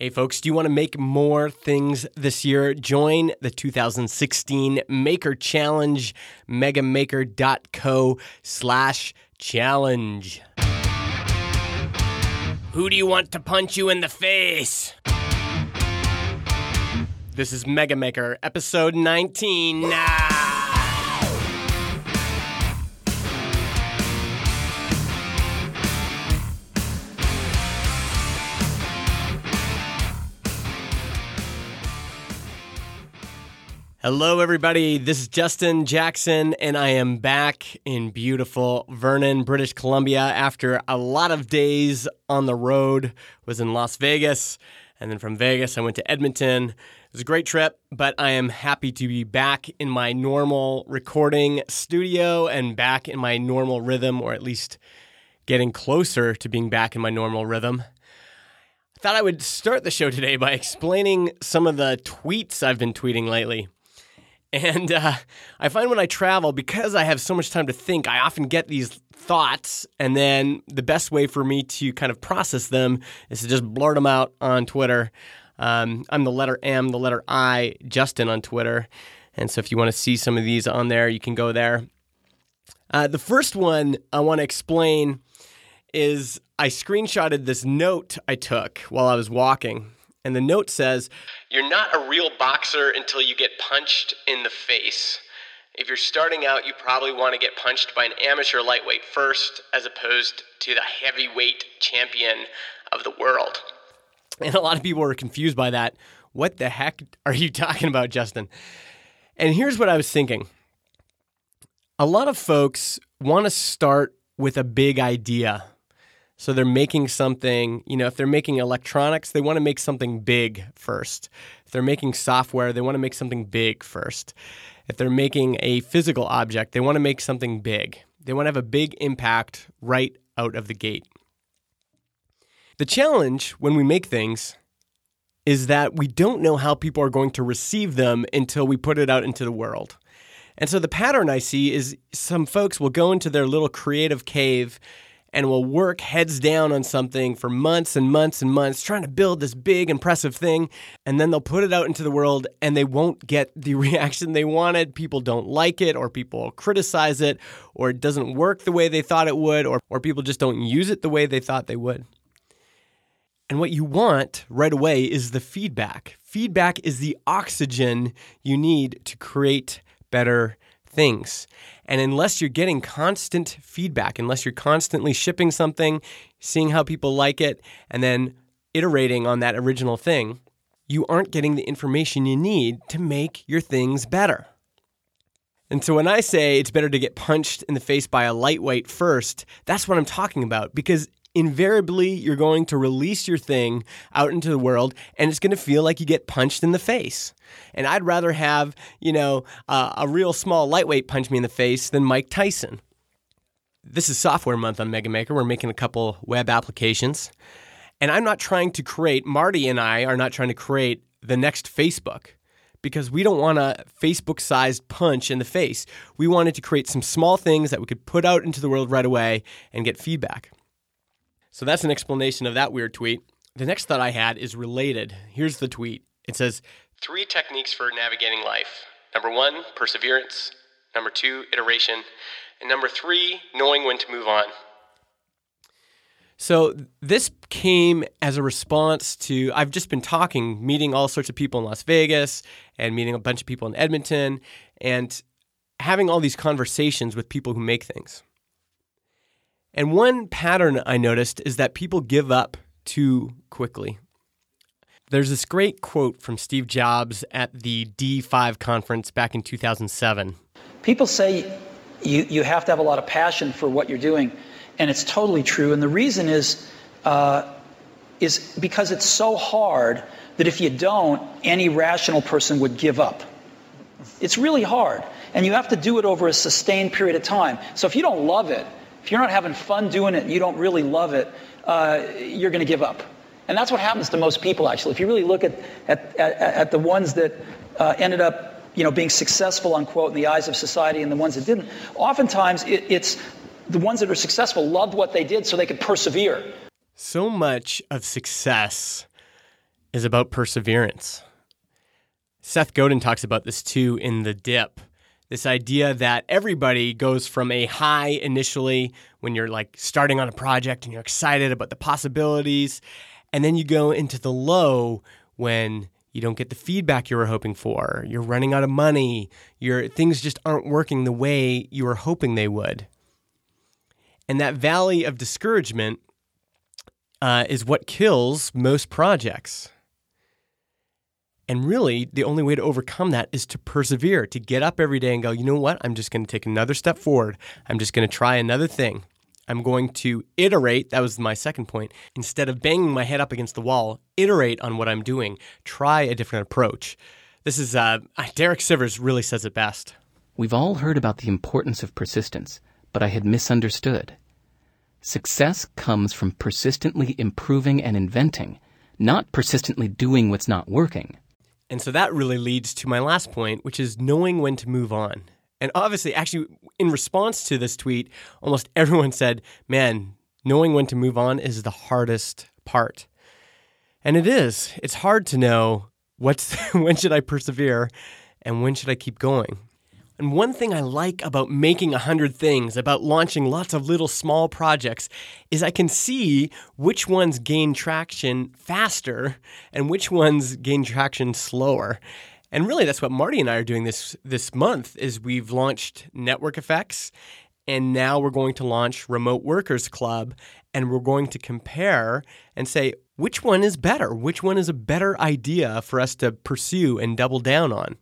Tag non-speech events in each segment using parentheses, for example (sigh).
Hey, folks, do you want to make more things this year? Join the 2016 Maker Challenge, megamaker.co slash challenge. Who do you want to punch you in the face? This is Mega Maker, episode 19. Hello, everybody. This is Justin Jackson, and I am back in beautiful Vernon, British Columbia after a lot of days on the road. Was in Las Vegas, and then from Vegas, I went to Edmonton. It was a great trip, but I am happy to be back in my normal recording studio and back in my normal rhythm, or at least getting closer to being back in my normal rhythm I thought I would start the show today by explaining some of the tweets I've been tweeting lately. And uh, I find when I travel, because I have so much time to think, I often get these thoughts. And then the best way for me to kind of process them is to just blurt them out on Twitter. Um, I'm the letter M, the letter I, Justin on Twitter. And so if you want to see some of these on there, you can go there. Uh, the first one I want to explain is I screenshotted this note I took while I was walking. And the note says, You're not a real boxer until you get punched in the face. If you're starting out, you probably want to get punched by an amateur lightweight first, as opposed to the heavyweight champion of the world. And a lot of people were confused by that. What the heck are you (laughs) talking about, Justin? And here's what I was thinking a lot of folks want to start with a big idea so they're making something, you know, if they're making electronics, they want to make something big first. If they're making software, they want to make something big first. If they're making a physical object, they want to make something big. They want to have a big impact right out of the gate. The challenge when we make things is that we don't know how people are going to receive them until we put it out into the world. And so the pattern I see is some folks will go into their little creative cave and will work heads down on something for months and months and months, trying to build this big, impressive thing. And then they'll put it out into the world and they won't get the (laughs) reaction they wanted. People don't like it, or people criticize it, or it doesn't work the way they thought it would, or, or people just don't use it the way they thought they would. And what you want right away is the feedback. Feedback is the oxygen you need to create better things. And unless you're getting constant feedback, unless you're constantly shipping something, seeing how people like it, and then iterating on that original thing, you aren't getting the information you need to make your things better. And so when I say it's better to get punched in the face by a lightweight first, that's what I'm talking about because invariably you're going to release your thing out into the world and it's going to feel like you get punched in the face. And I'd rather have, you know, uh, a real small lightweight punch me in the face than Mike Tyson. This is software month on Mega Maker. We're making a couple web applications. And I'm not trying to create, Marty and I are not trying to create the next Facebook because we don't want a Facebook sized punch in the face. We wanted to create some small things that we could put out into the world right away and get feedback. So that's an explanation of that weird tweet. The next thought I had is related. Here's the tweet it says Three techniques for navigating life. Number one, perseverance. Number two, iteration. And number three, knowing when to move on. So this came as a response to I've just been talking, meeting all sorts of people in Las Vegas and meeting a bunch of people in Edmonton and having all these conversations with people who make things. And one pattern I noticed is that people give up too quickly. There's this great quote from Steve Jobs at the D5 conference back in 2007. People say you, you have to have a lot of passion for what you're doing, and it's totally true. And the reason is, uh, is because it's so hard that if you don't, any rational person would give up. It's really hard, and you have to do it over a sustained period of time. So if you don't love it, if you're not having fun doing it, you don't really love it, uh, you're going to give up. And that's what happens to most people, actually. If you really look at, at, at, at the ones that uh, ended up you know, being successful, unquote, in the eyes of society and the ones that didn't, oftentimes it, it's the ones that are successful loved what they did so they could persevere. So much of success is about perseverance. Seth Godin talks about this too in The Dip. This idea that everybody goes from a high initially when you're like starting on a project and you're excited about the possibilities, and then you go into the low when you don't get the feedback you were hoping for, you're running out of money, your things just aren't working the way you were hoping they would. And that valley of discouragement uh, is what kills most projects. And really, the only way to overcome that is to persevere, to get up every day and go, you know what? I'm just going to take another step forward. I'm just going to try another thing. I'm going to iterate. That was my second point. Instead of banging my head up against the wall, iterate on what I'm doing. Try a different approach. This is uh, Derek Sivers really says it best. We've all heard about the importance of persistence, but I had misunderstood. Success comes from persistently improving and inventing, not persistently doing what's not working. And so that really leads to my last point, which is knowing when to move on. And obviously, actually, in response to this tweet, almost (laughs) everyone said, man, knowing when to move on is the hardest part. And it is. It's hard to know what's (laughs) when should I persevere and when should I keep going. And one thing I like about making a hundred things, about launching lots of little small projects, is I can see which ones gain traction faster and which ones gain traction slower. And really, that's what Marty and I are doing this this month. Is we've launched Network Effects, and now we're going to launch Remote Workers Club, and we're going to compare and say which one is better, which one is a better idea for us to pursue and double down on.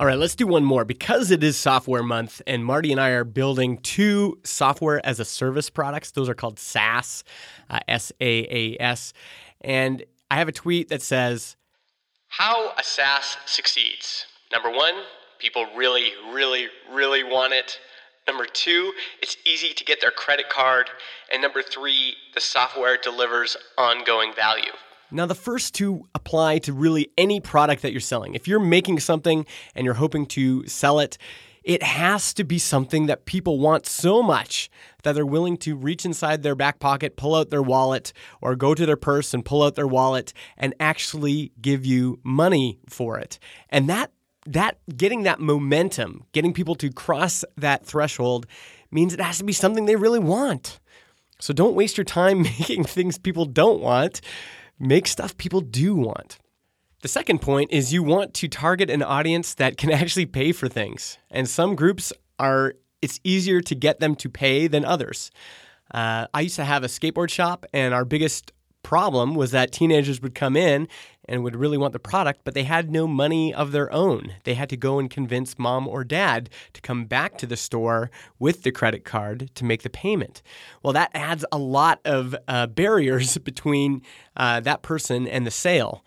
All right, let's do one more. Because it is software month, and Marty and I are building two software as a service products. Those are called SaaS, uh, S A A S. And I have a tweet that says, How a SaaS succeeds. Number one, people really, really, really want it. Number two, it's easy to get their credit card. And number three, the software delivers ongoing value. Now, the first two apply to really any product that you're selling. If you're making something and you're hoping to sell it, it has to be something that people want so much that they're willing to reach inside their back pocket, pull out their wallet, or go to their purse and pull out their wallet and actually give you money for it. And that that getting that momentum, getting people to cross that threshold means it has to be something they really want. So don't waste your time (laughs) making things people don't want make stuff people do want. The second point is you want to target an audience that can (laughs) actually pay for things. And some groups are, it's easier to get them to pay than others. Uh, I used to have a skateboard shop, and our biggest problem was that teenagers would come in and would really want the product, but they had no money of their own. They had to go and convince mom or dad to come back to the store with the credit card to make the payment. Well, that adds a lot of uh, barriers (laughs) between uh, that person and the sale.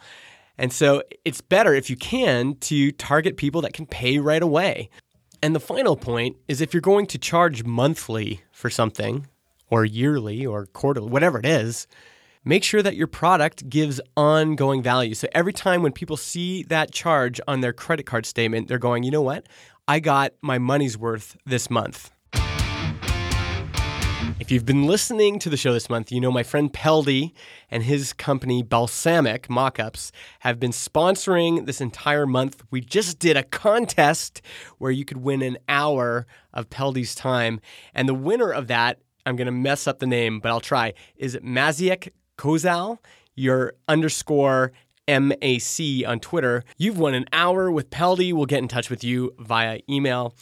And so it's better if you can to target people that can pay right away. And the final point is if you're going to charge monthly for something, or yearly, or quarterly, whatever it is, make sure that your product gives ongoing value. So every time when people see that charge on their credit card statement, they're going, you know what? I got my money's worth this month. If you've been listening to the show this month, you know my friend Peldi and his company Balsamiq Mockups have been sponsoring this entire month. We just did a contest where you could win an hour of Peldi's time. And the winner of that, I'm going to mess up the name, but I'll try, is Maciek Kozal, your underscore MAC on Twitter. You've won an hour with Peldi. We'll get in touch with you via email.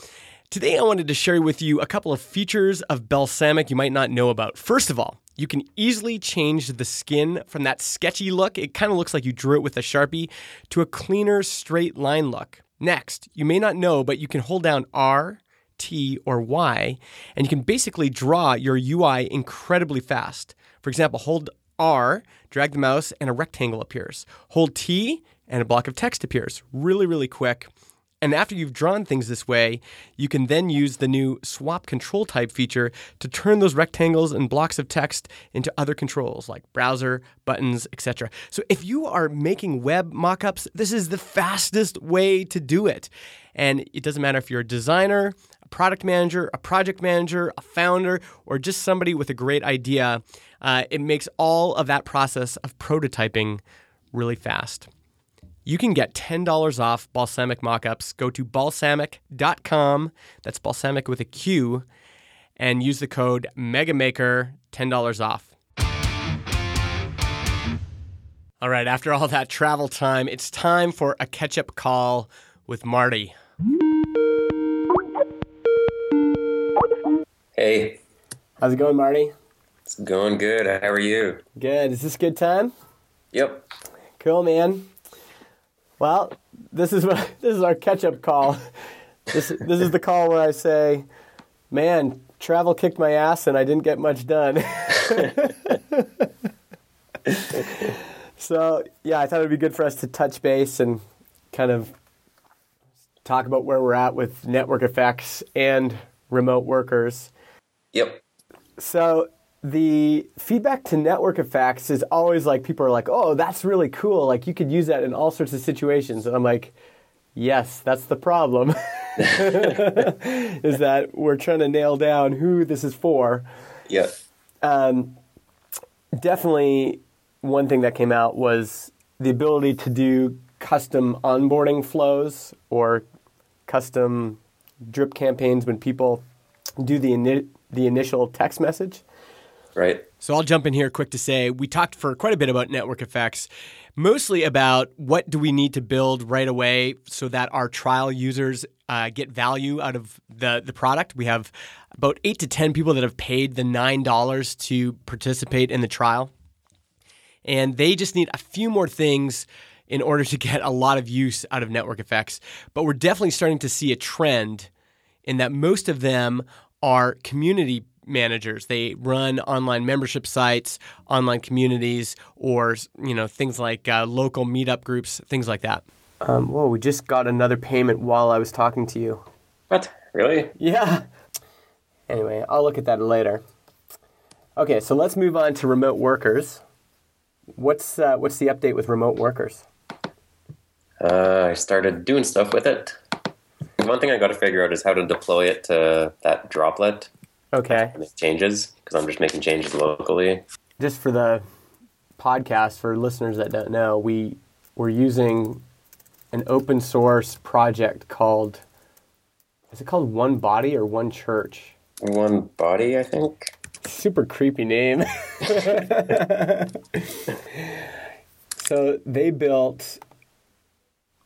Today, I wanted to share with you a couple of features of Balsamiq you might not know about. First of all, you can easily change the skin from that sketchy look, it kind of looks like you drew it with a Sharpie, to a cleaner, straight line look. Next, you may not know, but you can hold down R, T, or Y, and you can basically draw your UI incredibly fast. For example, hold R, drag the mouse, and a rectangle appears. Hold T, and a block of text appears. Really, really quick. And after you've drawn things this way, you can then use the new swap control type feature to turn those rectangles and blocks of text into other controls like browser, buttons, etc. So if you are making web mockups, this is the fastest way to do it. And it doesn't matter if you're a designer, product manager, a project manager, a founder, or just somebody with a great idea. Uh, it makes all of that process of prototyping really fast. You can get $10 off Balsamiq mockups. Go to Balsamiq.com, That's Balsamiq with a Q and use the code MEGAMAKER $10 off. All right, after all that travel time, it's time for a catch up call with Marty. Hey, How's it going, Marty? it's going good. How are you? Good. Is this a good time? Yep. Cool, man. Well, this is what (laughs) this is our catch-up call. This this is the call where I say, "Man, travel kicked my ass and I didn't get much done." (laughs) so, yeah, I thought it'd be good for us to touch base and kind of talk about where we're at with network effects and remote workers. Yep. So the feedback to network effects is always like people are like, "Oh, that's really cool. Like you could use that in all sorts of situations." And I'm like, "Yes, that's the problem." (laughs) is that we're trying to nail down who this is for. Yep. Um, definitely, one thing that came out was the ability to do custom onboarding flows or custom drip campaigns when people do the ini- the initial text message. Right. So I'll jump in here quick to say we talked for quite a bit about network effects, mostly about what do we need to build right away so that our trial users uh, get value out of the the product. We have about eight to ten people that have paid the nine dollars to participate in the trial, and they just need a few more things in order to (laughs) get a lot of use out of network effects. But we're definitely starting to see a trend in that most of them are community managers. They run online membership sites, online communities, or you know things like uh, local meetup groups, things like that. Um, whoa, we just got another payment while I was talking to you. What? Really? Yeah. Anyway, I'll look at that later. Okay, so let's move on to remote workers. What's uh, what's the update with remote workers? Uh, I started doing stuff with it. One thing I got to figure out is how to deploy it to that droplet Okay, and make changes because I'm just making changes locally. just for the podcast for listeners that don't know, we we're using an open source project called is it called OneBody or One Church? OneBody, I think. super creepy name. (laughs) (laughs) so they built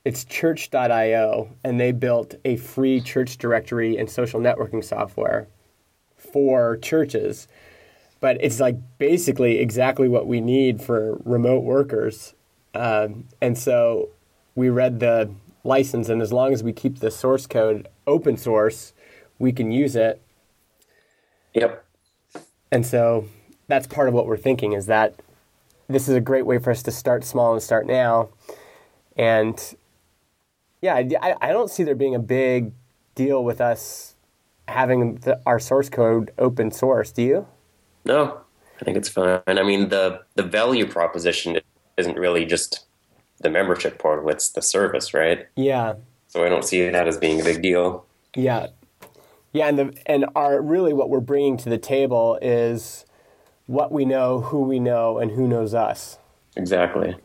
it's church.io and they built a free church directory and social networking software for churches. But it's like basically exactly what we need for remote workers. Um, and so we read the license, and as long as we keep the source code open source, we can use it. Yep. And so that's part of what we're thinking is that this is a great way for us to start small and start now. And yeah, I, I don't see there being a big deal with us having the, our source code open source. Do you? No, I think it's fine. I mean, the the value proposition isn't really just the membership portal; it's the service, right? Yeah, So I don't see that as being a big deal. yeah, yeah. And the and our really what we're bringing to the table is what we know, who we know, and who knows us. Exactly.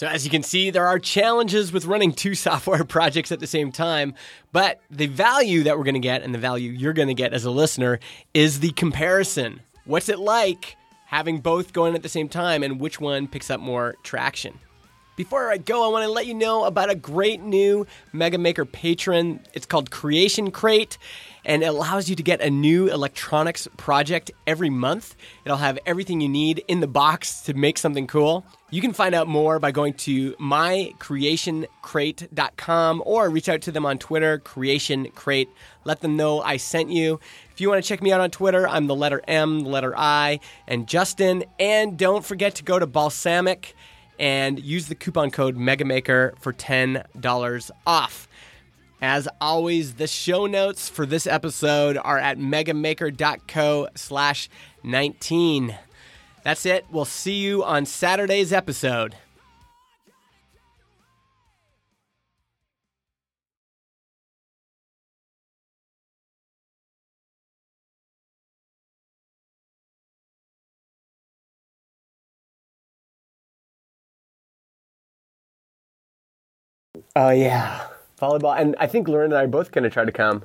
So, as you can see, there are challenges with running two (laughs) software projects at the same time, but the value that we're going to get and the value you're going to get as a listener is the comparison. What's it like having both going at the same time and which one picks up more traction? Before I go, I want to let you know about a great new Mega Maker patron. It's called Creation Crate, and it allows you to get a new electronics project every month. It'll have everything you need in the box to make something cool. You can find out more by going to mycreationcrate.com or reach out to them on Twitter, Creation Crate. Let them know I sent you. If you want to check me out on Twitter, I'm the letter M, the letter I, and Justin. And don't forget to go to Balsamiq and use the coupon code MEGAMAKER for $10 off. As always, the show notes for this episode are at megamaker.co slash 19. That's it. We'll see you on Saturday's episode. Oh yeah, volleyball, and I think Lauren and I are both going to try to come.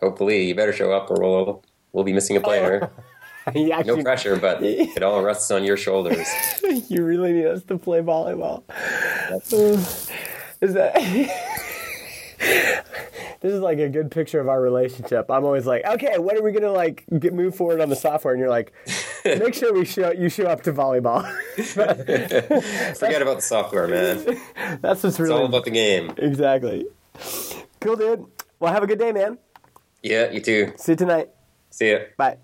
Hopefully, you better show up, or we'll we'll be missing a player. Oh. (laughs) You No pressure, but (laughs) it all rests on your shoulders. you really need us to play volleyball. Is that? (laughs) this is like a good picture of our relationship. I'm always like, okay, when are we gonna like get move forward on the software? And you're like, make sure we show you show up to volleyball. (laughs) Forget about the software, man. That's what's all about the game. exactly. Cool, dude. Well, have a good day, man. Yeah, you too. See you tonight. See ya. Bye.